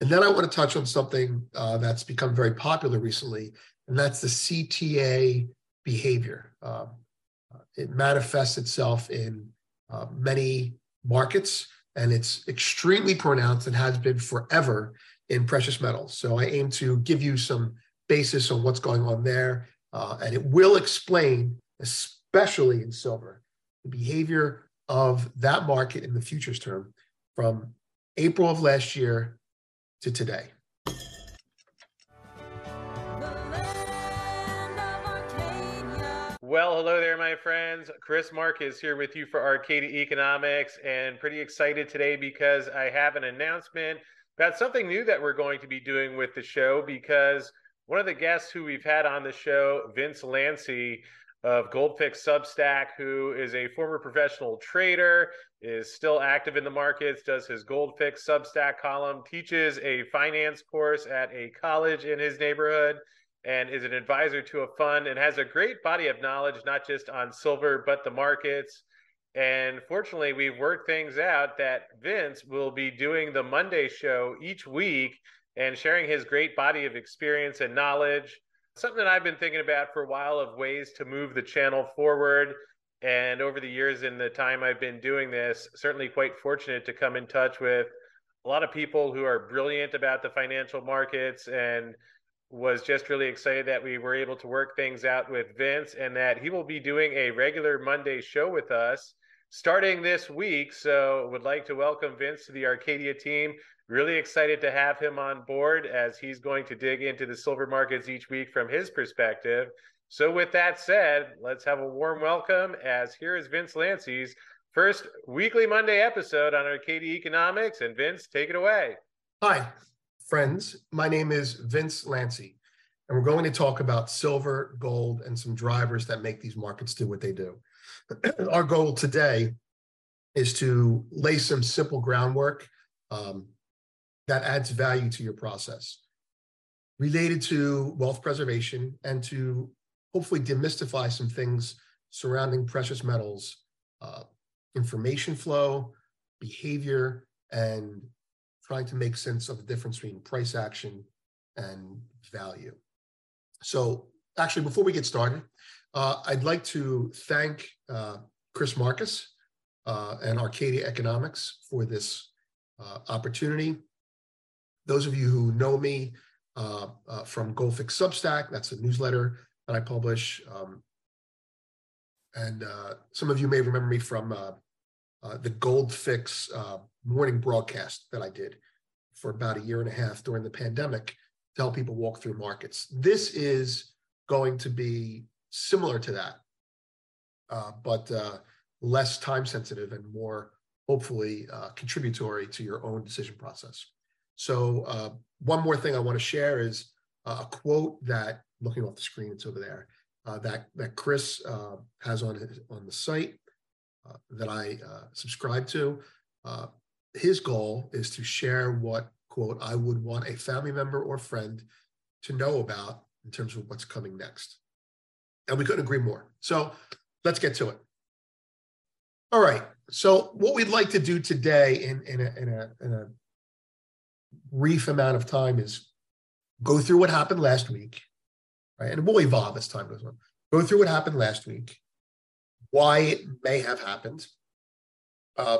And then I want to touch on something uh, that's become very popular recently, and that's the CTA behavior. Um, uh, it manifests itself in uh, many markets, and it's extremely pronounced and has been forever in precious metals. So I aim to give you some basis on what's going on there, uh, and it will explain, especially in silver, the behavior of that market in the futures term from April of last year to today. Well, hello there, my friends. Chris Marcus is here with you for Arcadia Economics, and pretty excited today because I have an announcement about something new that we're going to be doing with the show. Because one of the guests who we've had on the show, Vince Lanci of Goldfix Substack, who is a former professional trader, is still active in the markets, does his Goldfix Substack column, teaches a finance course at a college in his neighborhood and is an advisor to a fund and has a great body of knowledge, not just on silver, but the markets. And fortunately, we've worked things out that Vince will be doing the Monday show each week and sharing his great body of experience and knowledge. Something that I've been thinking about for a while of ways to move the channel forward. And over the years, in the time I've been doing this, certainly quite fortunate to come in touch with a lot of people who are brilliant about the financial markets and was just really excited that we were able to work things out with Vince and that he will be doing a regular Monday show with us starting this week. So, would like to welcome Vince to the Arcadia team. Really excited to have him on board as he's going to dig into the silver markets each week from his perspective. So, with that said, let's have a warm welcome as here is Vince Lanci's first weekly Monday episode on Arcadia Economics. And Vince, take it away. Hi, friends. My name is Vince Lanci, and we're going to talk about silver, gold, and some drivers that make these markets do what they do. Our goal today is to lay some simple groundwork um, that adds value to your process related to wealth preservation and to hopefully demystify some things surrounding precious metals, uh, information flow, behavior, and trying to make sense of the difference between price action and value. So, actually, before we get started, uh, I'd like to thank uh, Chris Marcus uh, and Arcadia Economics for this uh, opportunity. Those of you who know me uh, from Goldfix Substack, that's a newsletter that I publish. Um, and some of you may remember me from the Goldfix morning broadcast that I did for about a year and a half during the pandemic to help people walk through markets. This is going to be similar to that, uh, but uh, less time sensitive and more hopefully uh, contributory to your own decision process. So uh, one more thing I want to share is a quote that looking off the screen, it's over there, uh, that that Chris uh, has on his, on the site that I subscribe to his goal is to share what quote I would want a family member or friend to know about in terms of what's coming next. And we couldn't agree more. So let's get to it. All right. So what we'd like to do today in, in, a, in, a, in a brief amount of time is go through what happened last week, right? And we'll evolve as time goes on. Go through what happened last week, why it may have happened, uh,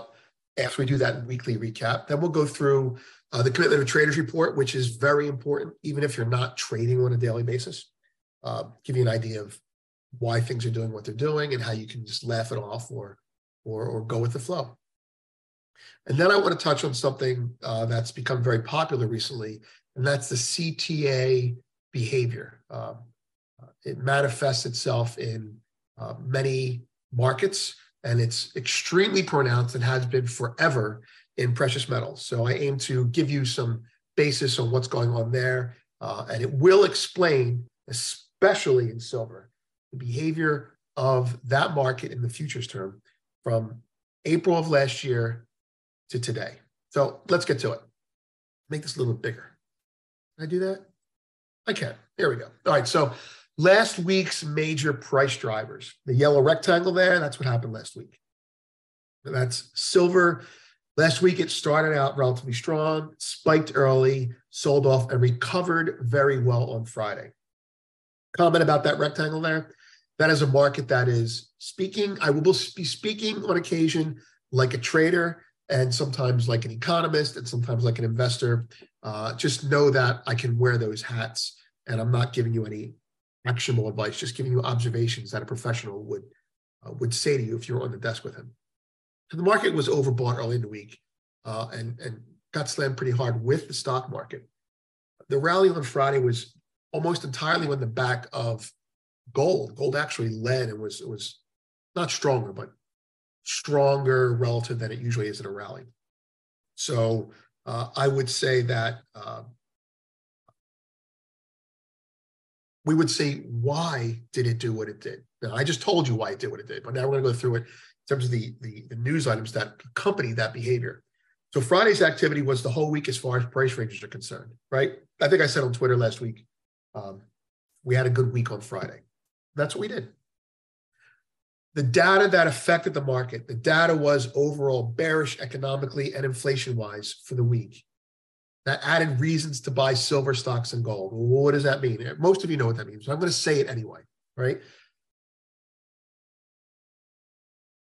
after we do that weekly recap. Then we'll go through uh, the commitment of traders report, which is very important, even if you're not trading on a daily basis. Uh, give you an idea of why things are doing what they're doing and how you can just laugh it off or or, or go with the flow. And then I want to touch on something uh, that's become very popular recently, and that's the CTA behavior. Um, it manifests itself in uh, many markets and it's extremely pronounced and has been forever in precious metals. So I aim to give you some basis on what's going on there, uh, and it will explain, especially in silver, the behavior of that market in the futures term from April of last year to today. So let's get to it. Make this a little bigger. Can I do that? I can. There we go. All right. So Last week's major price drivers, the yellow rectangle there, that's what happened last week. That's silver Last week, it started out relatively strong, spiked early, sold off, and recovered very well on Friday. Comment about that rectangle there. That is a market that is speaking. I will be speaking on occasion like a trader and sometimes like an economist and sometimes like an investor. Uh, just know that I can wear those hats and I'm not giving you any actionable advice, just giving you observations that a professional would uh, would say to you if you're on the desk with him. So the market was overbought early in the week uh, and, and got slammed pretty hard with the stock market. The rally on Friday was almost entirely on the back of gold. Gold actually led and was was not stronger, but stronger relative than it usually is in a rally. So uh, I would say that uh, we would say, why did it do what it did? Now, I just told you why it did what it did, but now we're going to go through it in terms of the, the, the news items that accompany that behavior. So Friday's activity was the whole week as far as price ranges are concerned, right? I think I said on Twitter last week, um, we had a good week on Friday. That's what we did. The data that affected the market, the data was overall bearish economically and inflation wise for the week. That added reasons to buy silver stocks and gold. Well, what does that mean? Most of you know what that means, I'm going to say it anyway, right?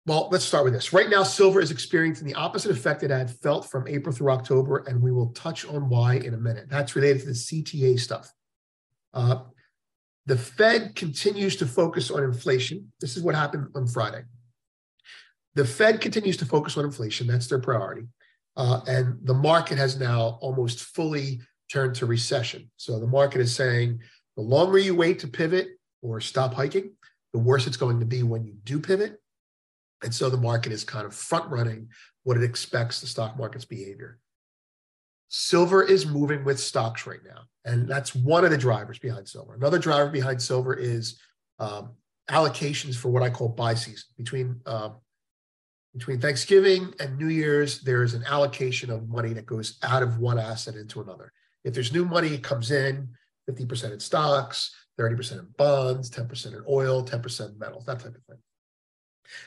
Well, let's start with this. Right now, silver is experiencing the opposite effect it had felt from April through October, and we will touch on why in a minute. That's related to the CTA stuff. Uh, the Fed continues to focus on inflation. This is what happened on Friday. The Fed continues to focus on inflation. That's their priority. Uh, and the market has now almost fully turned to recession. So the market is saying the longer you wait to pivot or stop hiking, the worse it's going to be when you do pivot. And so the market is kind of front running what it expects the stock market's behavior. Silver is moving with stocks right now. And that's one of the drivers behind silver. Another driver behind silver is um, allocations for what I call buy season. Between uh, between Thanksgiving and New Year's, there's an allocation of money that goes out of one asset into another. If there's new money, it comes in 50% in stocks, 30% in bonds, 10% in oil, 10% in metals, that type of thing.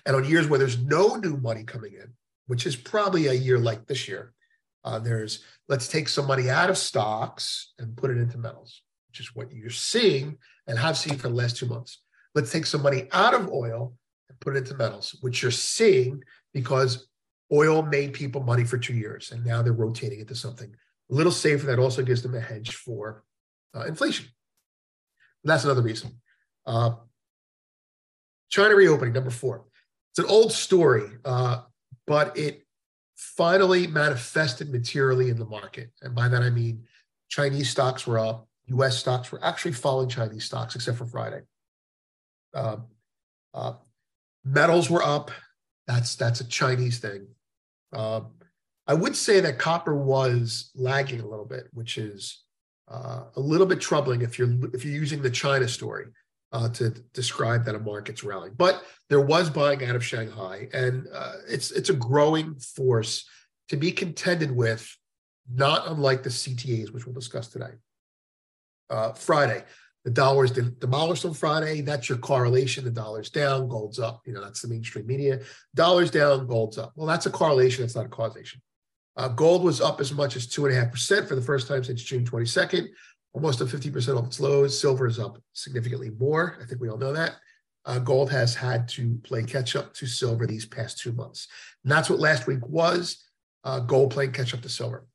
And on years where there's no new money coming in, which is probably a year like this year, uh, there's let's take some money out of stocks and put it into metals, which is what you're seeing and have seen for the last two months. Let's take some money out of oil and put it into metals, which you're seeing because oil made people money for two years and now they're rotating into something a little safer that also gives them a hedge for uh, inflation. And that's another reason. Uh, China reopening, number four. It's an old story, uh, but it finally manifested materially in the market. And by that, I mean Chinese stocks were up, US stocks were actually following Chinese stocks, except for Friday. Uh, uh, metals were up. That's that's a Chinese thing. Uh, I would say that copper was lagging a little bit, which is uh, a little bit troubling if you're if you're using the China story uh, to describe that a market's rallying. But there was buying out of Shanghai, and uh, it's it's a growing force to be contended with, not unlike the CTAs, which we'll discuss today. Uh, Friday, the dollar's demolished on Friday. That's your correlation. The dollar's down, gold's up. You know that's the mainstream media. Dollars down, gold's up. Well, that's a correlation. That's not a causation. Uh, gold was up as much as two and a half percent for the first time since June 22nd almost a 50% off its lows. Silver is up significantly more. I think we all know that. Uh, gold has had to play catch up to silver these past two months. And that's what last week was uh, gold playing catch up to silver.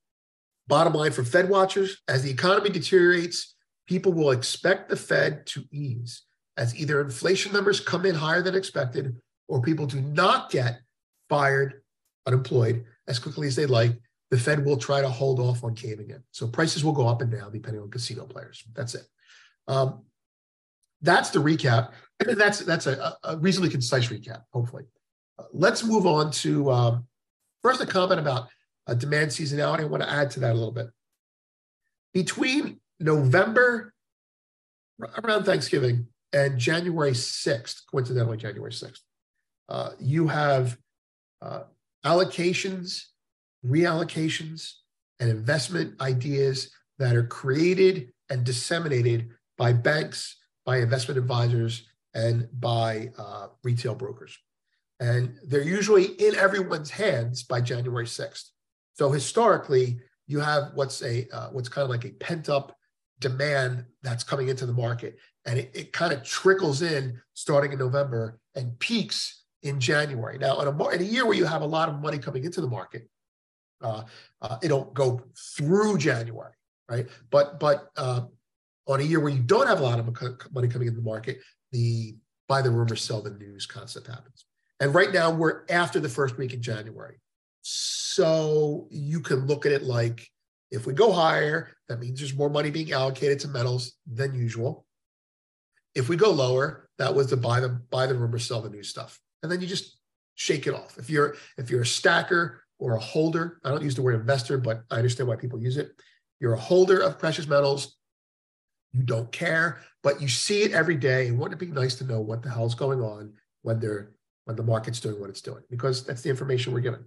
Bottom line for Fed watchers as the economy deteriorates, people will expect the Fed to ease as either inflation numbers come in higher than expected or people do not get fired, unemployed as quickly as they like the Fed will try to hold off on caving in. So prices will go up and down depending on casino players. That's it. Um, that's the recap. That's that's a, a reasonably concise recap. Hopefully, uh, let's move on to um, first a comment about uh, demand seasonality. I want to add to that a little bit. Between November, around Thanksgiving, and January sixth, coincidentally January sixth, uh, you have uh, allocations reallocations and investment ideas that are created and disseminated by banks, by investment advisors, and by uh, retail brokers. and they're usually in everyone's hands by January 6th. So historically, you have what's a uh, what's kind of like a pent up demand that's coming into the market, and it, it kind of trickles in starting in November and peaks in January. Now, in a, in a year where you have a lot of money coming into the market, uh, uh, it'll go through January, right? But but uh, on a year where you don't have a lot of money coming into the market, the buy the rumor, sell the news concept happens. And right now we're after the first week in January. So you can look at it like if we go higher, that means there's more money being allocated to metals than usual. If we go lower, that was the buy the buy the rumor, sell the news stuff. And then you just shake it off. If you're if you're a stacker or a holder, I don't use the word investor, but I understand why people use it. You're a holder of precious metals. You don't care, but you see it every day. And wouldn't it be nice to know what the hell's going on when they're when the market's doing what it's doing? Because that's the information we're given.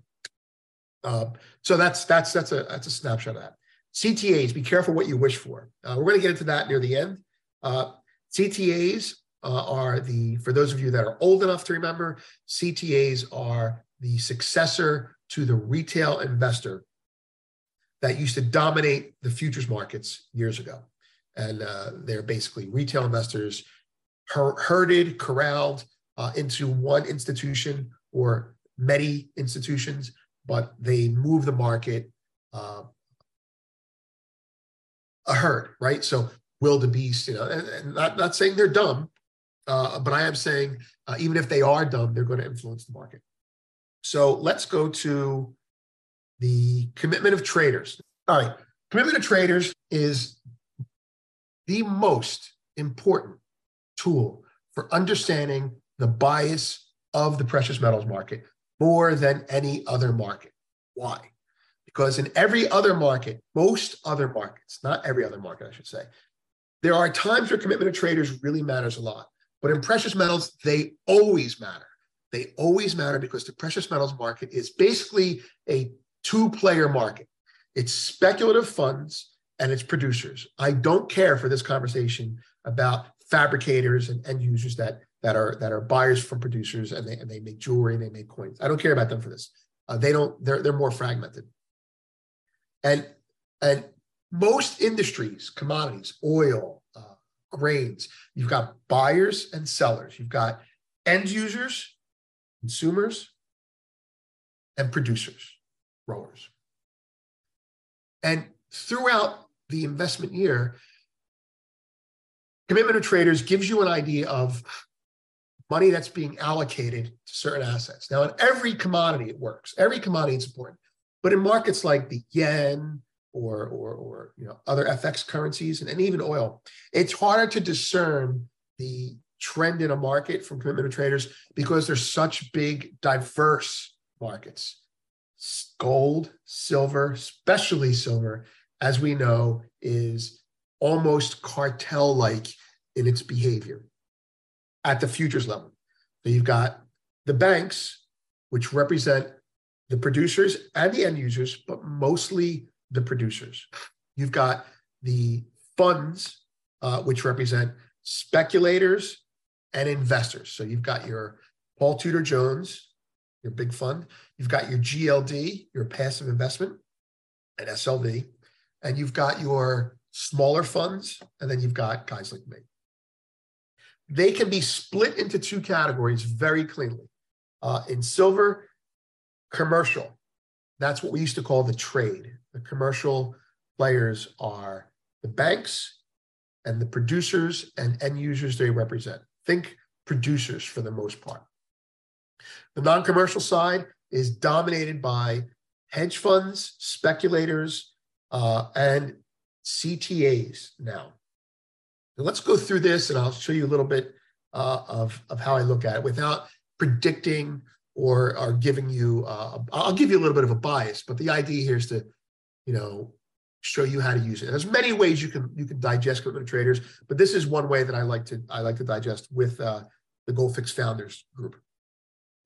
Uh, so that's that's that's a that's a snapshot of that. CTAs, be careful what you wish for. Uh, we're going to get into that near the end. Uh, CTAs uh, are the for those of you that are old enough to remember, CTAs are the successor to the retail investor that used to dominate the futures markets years ago. And uh, they're basically retail investors herded, corralled uh, into one institution or many institutions, but they move the market uh, a herd, right? So wildebeest, you know, and, and not, not saying they're dumb, uh, but I am saying uh, even if they are dumb, they're going to influence the market. So let's go to the commitment of traders. All right, commitment of traders is the most important tool for understanding the bias of the precious metals market more than any other market. Why? Because in every other market, most other markets, not every other market, I should say, there are times where commitment of traders really matters a lot. But in precious metals, they always matter. They always matter because the precious metals market is basically a two player market. It's speculative funds and it's producers. I don't care for this conversation about fabricators and end users that that are that are buyers from producers and they and they make jewelry and they make coins. I don't care about them for this. Uh, they don't. They're they're more fragmented. And and most industries, commodities, oil, uh, grains, you've got buyers and sellers. You've got end users consumers and producers, growers. And throughout the investment year, commitment of traders gives you an idea of money that's being allocated to certain assets. Now, in every commodity, it works. Every commodity is important. But in markets like the yen or, or, or you know, other FX currencies and, and even oil, it's harder to discern the trend in a market from commitment traders because there's such big, diverse markets. Gold, silver, especially silver, as we know, is almost cartel like in its behavior at the futures level. So you've got the banks, which represent the producers and the end users, but mostly the producers. You've got the funds, uh, which represent speculators and investors. So you've got your Paul Tudor Jones, your big fund. You've got your GLD, your passive investment, and SLV. And you've got your smaller funds. And then you've got guys like me. They can be split into two categories very cleanly. Uh, in silver, commercial. That's what we used to call the trade. The commercial players are the banks and the producers and end users they represent. Think producers for the most part. The non commercial side is dominated by hedge funds, speculators, uh, and CTAs now. So let's go through this and I'll show you a little bit uh, of, of how I look at it without predicting or, or giving you, uh, I'll give you a little bit of a bias, but the idea here is to, you know, show you how to use it. And there's many ways you can you can digest commitment traders, but this is one way that I like to I like to digest with uh, the GoldFix Founders Group.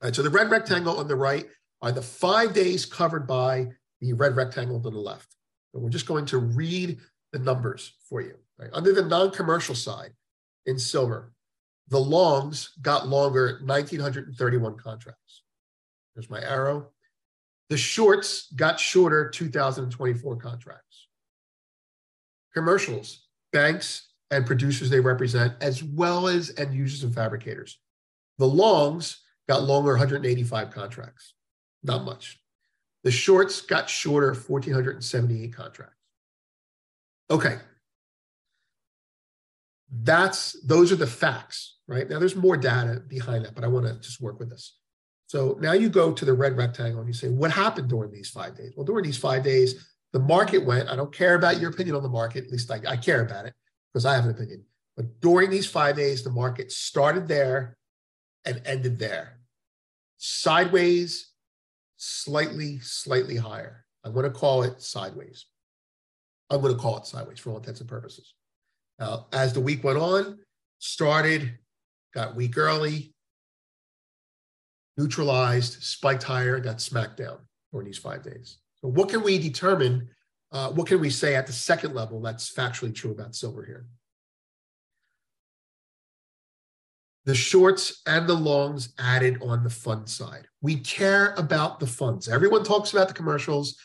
All right, so the red rectangle on the right are the five days covered by the red rectangle to the left. And we're just going to read the numbers for you. Right? Under the non-commercial side in silver, The longs got longer 1,931 contracts. There's my arrow. The shorts got shorter 2024 contracts. Commercials, banks, and producers they represent, as well as end users and fabricators. The longs got longer 185 contracts, not much. The shorts got shorter 1,478 contracts. Okay. That's those are the facts, right? Now there's more data behind that, but I want to just work with this. So now you go to the red rectangle and you say, what happened during these five days? Well, during these five days, the market went. I don't care about your opinion on the market, at least I, I care about it because I have an opinion. But during these five days, the market started there and ended there. Sideways, slightly, slightly higher. I'm going to call it sideways. I'm going to call it sideways for all intents and purposes. Now, as the week went on, started, got weak early, neutralized, spiked higher, got smacked down during these five days. So, what can we determine? Uh, what can we say at the second level that's factually true about silver here? The shorts and the longs added on the fund side. We care about the funds. Everyone talks about the commercials.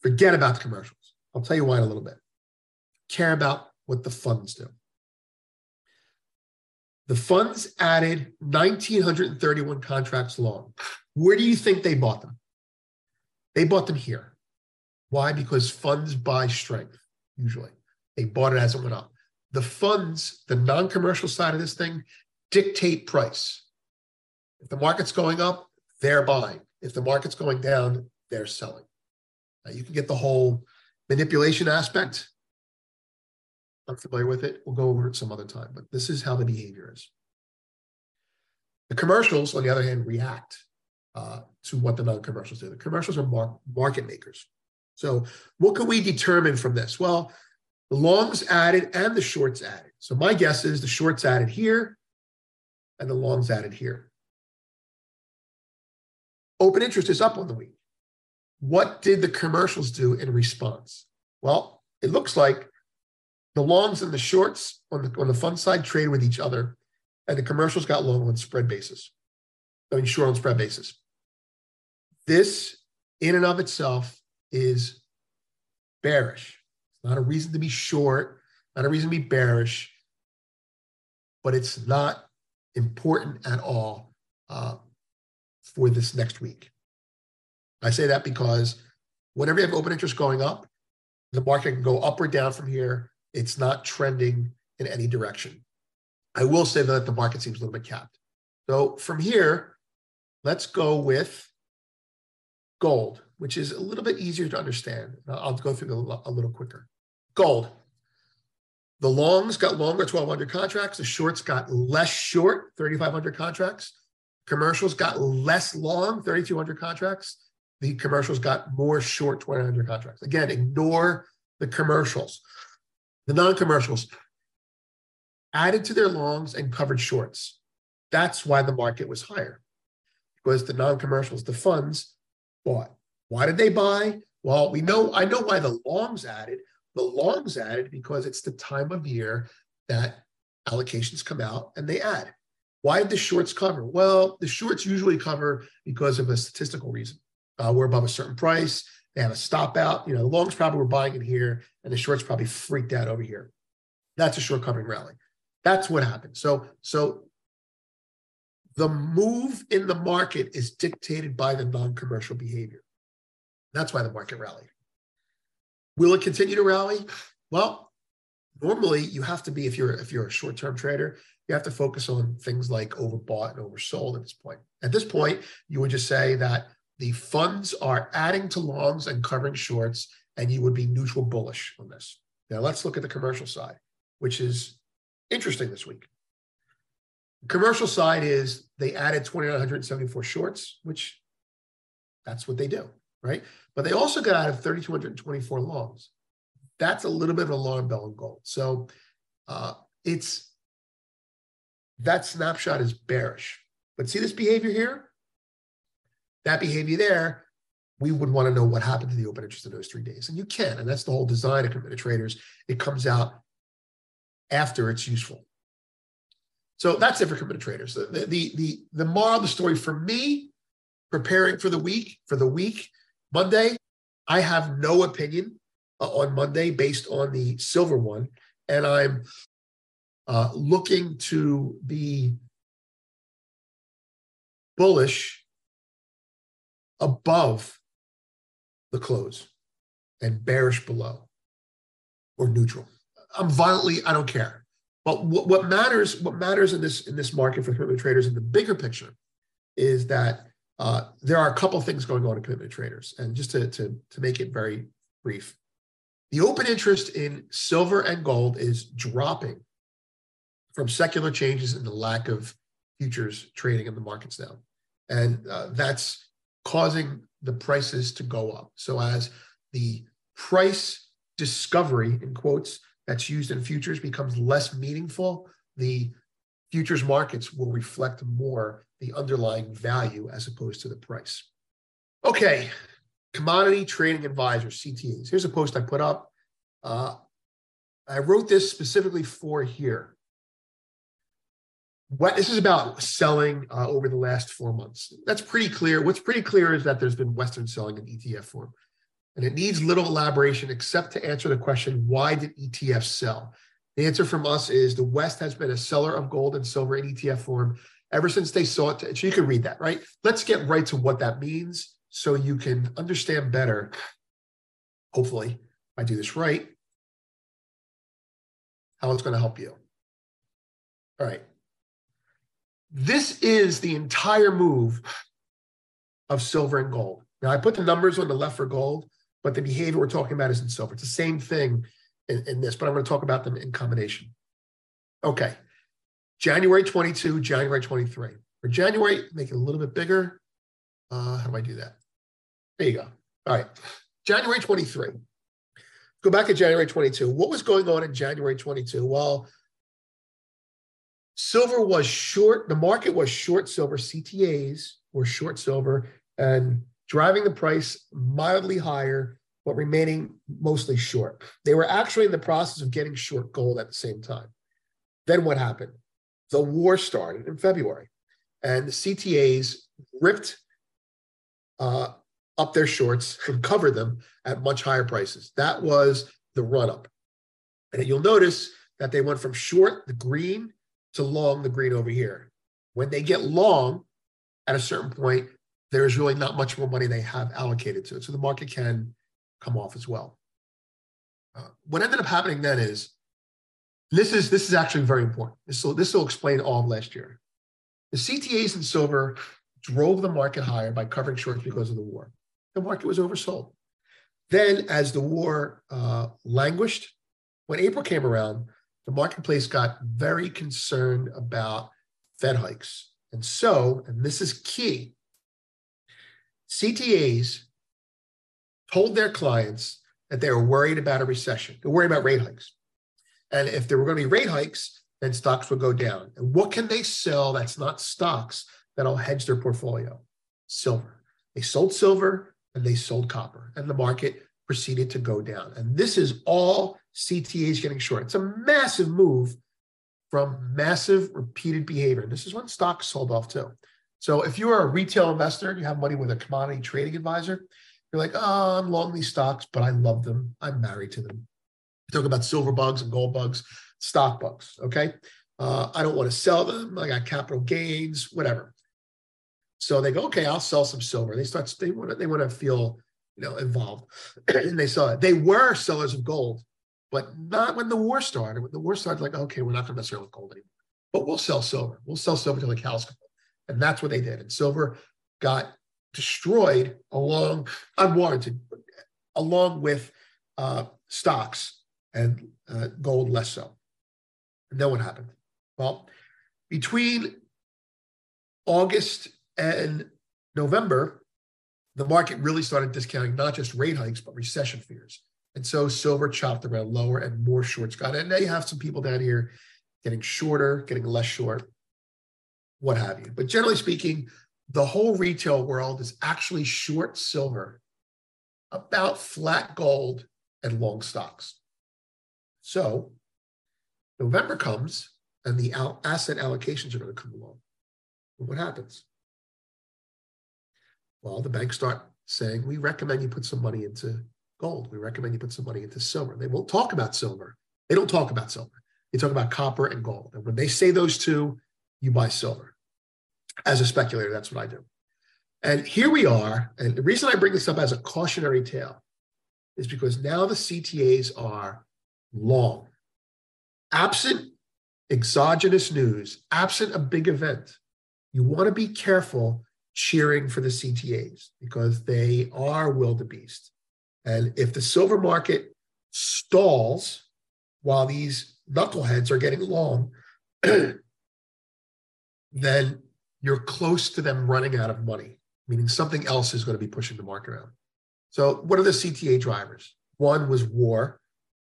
Forget about the commercials. I'll tell you why in a little bit. Care about what the funds do. The funds added 1,931 contracts long. Where do you think they bought them? They bought them here. Why? Because funds buy strength, usually. They bought it as it went up. The funds, the non commercial side of this thing, dictate price. If the market's going up, they're buying. If the market's going down, they're selling. Now, you can get the whole manipulation aspect I'm familiar with it. We'll go over it some other time, but this is how the behavior is. The commercials, on the other hand, react uh, to what the non-commercials do. The commercials are mar- market makers. So what can we determine from this? Well, the longs added and the shorts added. So my guess is the shorts added here and the longs added here. Open interest is up on the week. What did the commercials do in response? Well, it looks like the longs and the shorts on the on the fund side trade with each other, and the commercials got long on spread basis. I mean, short on spread basis. This, in and of itself, is bearish. It's not a reason to be short, not a reason to be bearish, but it's not important at all uh, for this next week. I say that because whenever you have open interest going up, the market can go up or down from here it's not trending in any direction. I will say that the market seems a little bit capped. So from here, let's go with gold, which is a little bit easier to understand. I'll go through a little quicker. Gold. The longs got longer, 1,200 contracts. The shorts got less short, 3,500 contracts. Commercials got less long, 3,200 contracts. The commercials got more short, 2,900 contracts. Again, ignore the commercials. The non commercials added to their longs and covered shorts. That's why the market was higher because the non commercials, the funds bought. Why did they buy? Well, we know, I know why the longs added. The longs added because it's the time of year that allocations come out and they add. Why did the shorts cover? Well, the shorts usually cover because of a statistical reason. Uh, we're above a certain price. They have a stop out. You know, the longs probably were buying it here, and the shorts probably freaked out over here. That's a short covering rally. That's what happened. So, so the move in the market is dictated by the non-commercial behavior. That's why the market rallied. Will it continue to rally? Well, normally you have to be if you're if you're a short-term trader, you have to focus on things like overbought and oversold at this point. At this point, you would just say that the funds are adding to longs and covering shorts, and you would be neutral bullish on this. Now let's look at the commercial side, which is interesting this week. Commercial side is they added 2,974 shorts, which that's what they do, right? But they also got out of 3,224 longs. That's a little bit of an alarm bell in gold. So uh, it's that snapshot is bearish. But see this behavior here? that behavior there, we would want to know what happened to the open interest in those three days. And you can, and that's the whole design of committed traders. It comes out after it's useful. So that's it for committed traders. The, the, the, the moral of the story for me, preparing for the week, for the week, Monday, I have no opinion uh, on Monday based on the silver one. And I'm uh, looking to be bullish above the close and bearish below or neutral. I'm violently, I don't care. But what, what matters, what matters in this in this market for commitment traders in the bigger picture is that uh, there are a couple things going on in commitment traders. And just to, to, to make it very brief, the open interest in silver and gold is dropping from secular changes in the lack of futures trading in the markets now. And uh, that's causing the prices to go up. So as the price discovery, in quotes, that's used in futures becomes less meaningful, the futures markets will reflect more the underlying value as opposed to the price. Okay, commodity trading advisors, CTAs. Here's a post I put up. Uh, I wrote this specifically for here. What this is about selling uh, over the last four months. That's pretty clear. What's pretty clear is that there's been Western selling in ETF form. And it needs little elaboration except to answer the question why did ETFs sell? The answer from us is the West has been a seller of gold and silver in ETF form ever since they saw it. So you can read that, right? Let's get right to what that means so you can understand better. Hopefully, I do this right, how it's going to help you. All right. This is the entire move of silver and gold. Now, I put the numbers on the left for gold, but the behavior we're talking about is in silver. It's the same thing in, in this, but I'm going to talk about them in combination. Okay. January 22, January 23. For January, make it a little bit bigger. Uh, how do I do that? There you go. All right. January 23. Go back to January 22. What was going on in January 22? Well, silver was short, the market was short silver, CTAs were short silver, and driving the price mildly higher, but remaining mostly short. They were actually in the process of getting short gold at the same time. Then what happened? The war started in February, and the CTAs ripped uh, up their shorts and covered them at much higher prices. That was the run up. And you'll notice that they went from short, the green, to long, the green over here. When they get long, at a certain point, there's really not much more money they have allocated to it. So the market can come off as well. Uh, what ended up happening then is this is this is actually very important. This will this will explain all of last year. The CTAs and silver drove the market higher by covering shorts because of the war. The market was oversold. Then, as the war uh, languished, when April came around, the marketplace got very concerned about Fed hikes. And so, and this is key, CTAs told their clients that they were worried about a recession. They're worried about rate hikes. And if there were going to be rate hikes, then stocks would go down. And what can they sell that's not stocks that'll hedge their portfolio? Silver. They sold silver and they sold copper, and the market proceeded to go down. And this is all CTAs getting short. It's a massive move from massive repeated behavior. And this is when stocks sold off too. So if you're a retail investor, and you have money with a commodity trading advisor, you're like, oh, I'm long these stocks, but I love them. I'm married to them. Talk about silver bugs and gold bugs, stock bugs. Okay. Uh, I don't want to sell them. I got capital gains, whatever. So they go, okay, I'll sell some silver. They start, they want to, they want to feel, you know, involved. and they saw it. They were sellers of gold, but not when the war started. When the war started, like, okay, we're not going to around with gold anymore, but we'll sell silver. We'll sell silver till the cows come and that's what they did. And silver got destroyed along, unwarranted, along with uh, stocks and uh, gold less so. And then what happened? Well, between August and November, the market really started discounting not just rate hikes, but recession fears. And so silver chopped around lower and more shorts got in. And now you have some people down here getting shorter, getting less short what have you. But generally speaking, the whole retail world is actually short silver, about flat gold, and long stocks. So November comes, and the asset allocations are going to come along. what happens? Well, the banks start saying, we recommend you put some money into gold. We recommend you put some money into silver. They won't talk about silver. They don't talk about silver. They talk about copper and gold. And when they say those two, you buy silver. As a speculator, that's what I do. And here we are. And the reason I bring this up as a cautionary tale is because now the CTAs are long. Absent exogenous news, absent a big event, you want to be careful cheering for the CTAs because they are wildebeest. And if the silver market stalls while these knuckleheads are getting long, then you're close to them running out of money, meaning something else is going to be pushing the market around. So, what are the CTA drivers? One was war.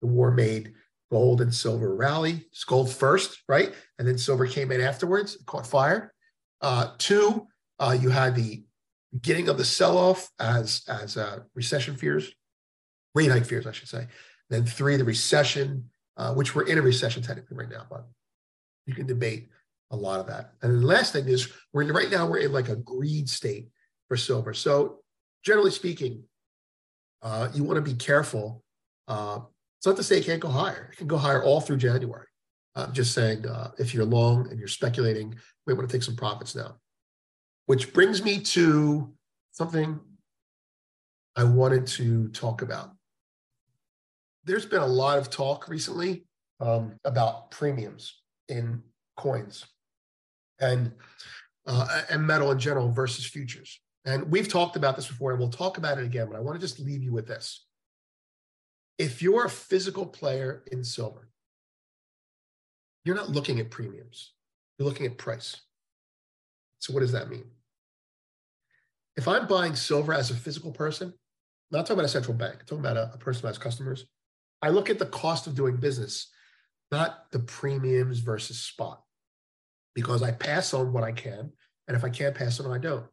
The war made gold and silver rally. It's gold first, right? And then silver came in afterwards, caught fire. Uh, two, uh, you had the beginning of the sell-off as as uh, recession fears, rate hike fears, I should say. Then three, the recession, uh, which we're in a recession technically right now, but you can debate a lot of that. And the last thing is we're in, right now we're in like a greed state for silver. So generally speaking, uh, you want to be careful. Uh, it's not to say it can't go higher. It can go higher all through January. I'm just saying uh, if you're long and you're speculating, we want to take some profits now. Which brings me to something I wanted to talk about. There's been a lot of talk recently um, about premiums in coins and uh, and metal in general versus futures. And we've talked about this before, and we'll talk about it again. But I want to just leave you with this: if you're a physical player in silver, you're not looking at premiums; you're looking at price. So, what does that mean? If I'm buying silver as a physical person, I'm not talking about a central bank, I'm talking about a, a person who has customers. I look at the cost of doing business, not the premiums versus spot because I pass on what I can. And if I can't pass on, I don't.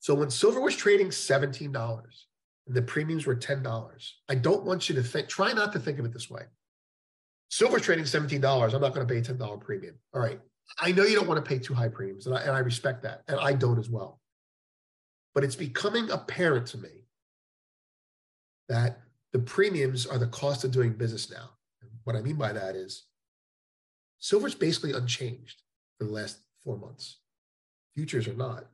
So when silver was trading $17 and the premiums were $10, I don't want you to think, try not to think of it this way. Silver's trading $17. I'm not going to pay a $10 premium. All right. I know you don't want to pay too high premiums, and I, and I respect that. And I don't as well. But it's becoming apparent to me that the premiums are the cost of doing business now. what I mean by that is silver's basically unchanged for the last four months. Futures are not,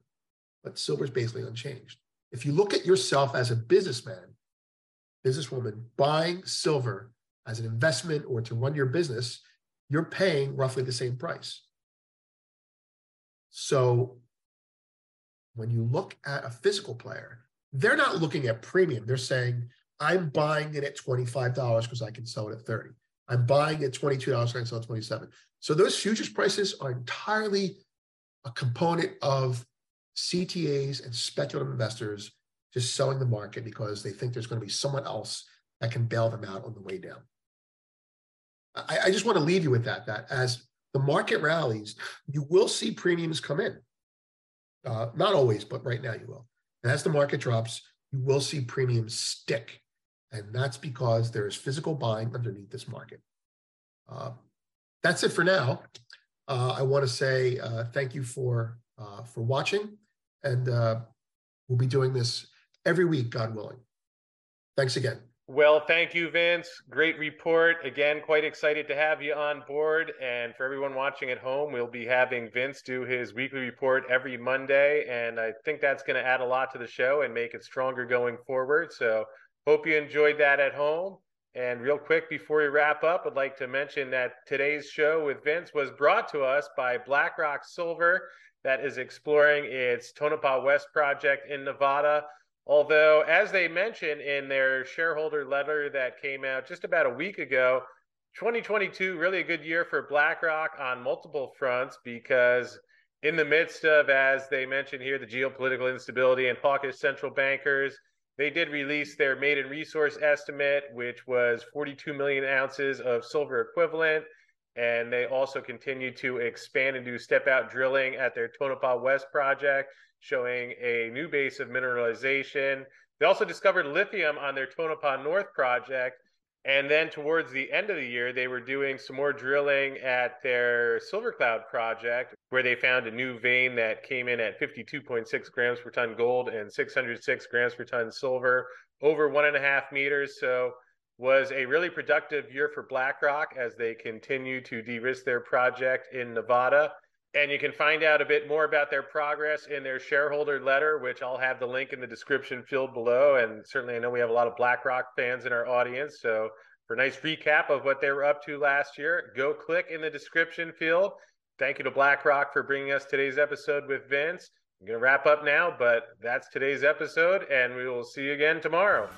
but silver is basically unchanged. If you look at yourself as a businessman, businesswoman, buying silver as an investment or to run your business, you're paying roughly the same price. So when you look at a physical player, they're not looking at premium. They're saying, I'm buying it at $25 because I can sell it at 30. I'm buying at $22 because I sell at 27. So those futures prices are entirely a component of CTAs and speculative investors just selling the market because they think there's going to be someone else that can bail them out on the way down. I, I just want to leave you with that, that as the market rallies, you will see premiums come in. Uh, not always, but right now you will. And as the market drops, you will see premiums stick. And that's because there is physical buying underneath this market. Uh, that's it for now. Uh, I want to say uh, thank you for uh, for watching, and uh, we'll be doing this every week, God willing. Thanks again. Well, thank you, Vince. Great report. Again, quite excited to have you on board. And for everyone watching at home, we'll be having Vince do his weekly report every Monday. And I think that's going to add a lot to the show and make it stronger going forward. So, hope you enjoyed that at home. And real quick before we wrap up, I'd like to mention that today's show with Vince was brought to us by BlackRock Silver, that is exploring its Tonopah West project in Nevada. Although, as they mentioned in their shareholder letter that came out just about a week ago, 2022 really a good year for BlackRock on multiple fronts because in the midst of, as they mentioned here, the geopolitical instability and hawkish central bankers they did release their maiden resource estimate, which was 42 million ounces of silver equivalent. And they also continue to expand and do step out drilling at their Tonopah West project, showing a new base of mineralization. They also discovered lithium on their Tonopah North project, And then towards the end of the year, they were doing some more drilling at their Silver Cloud project, where they found a new vein that came in at 52.6 grams per ton gold and 606 grams per ton silver over one and a half meters. So was a really productive year for BlackRock as they continue to de-risk their project in Nevada. And you can find out a bit more about their progress in their shareholder letter, which I'll have the link in the description field below. And certainly, I know we have a lot of BlackRock fans in our audience. So, for a nice recap of what they were up to last year, go click in the description field. Thank you to BlackRock for bringing us today's episode with Vince. I'm going to wrap up now, but that's today's episode, and we will see you again tomorrow.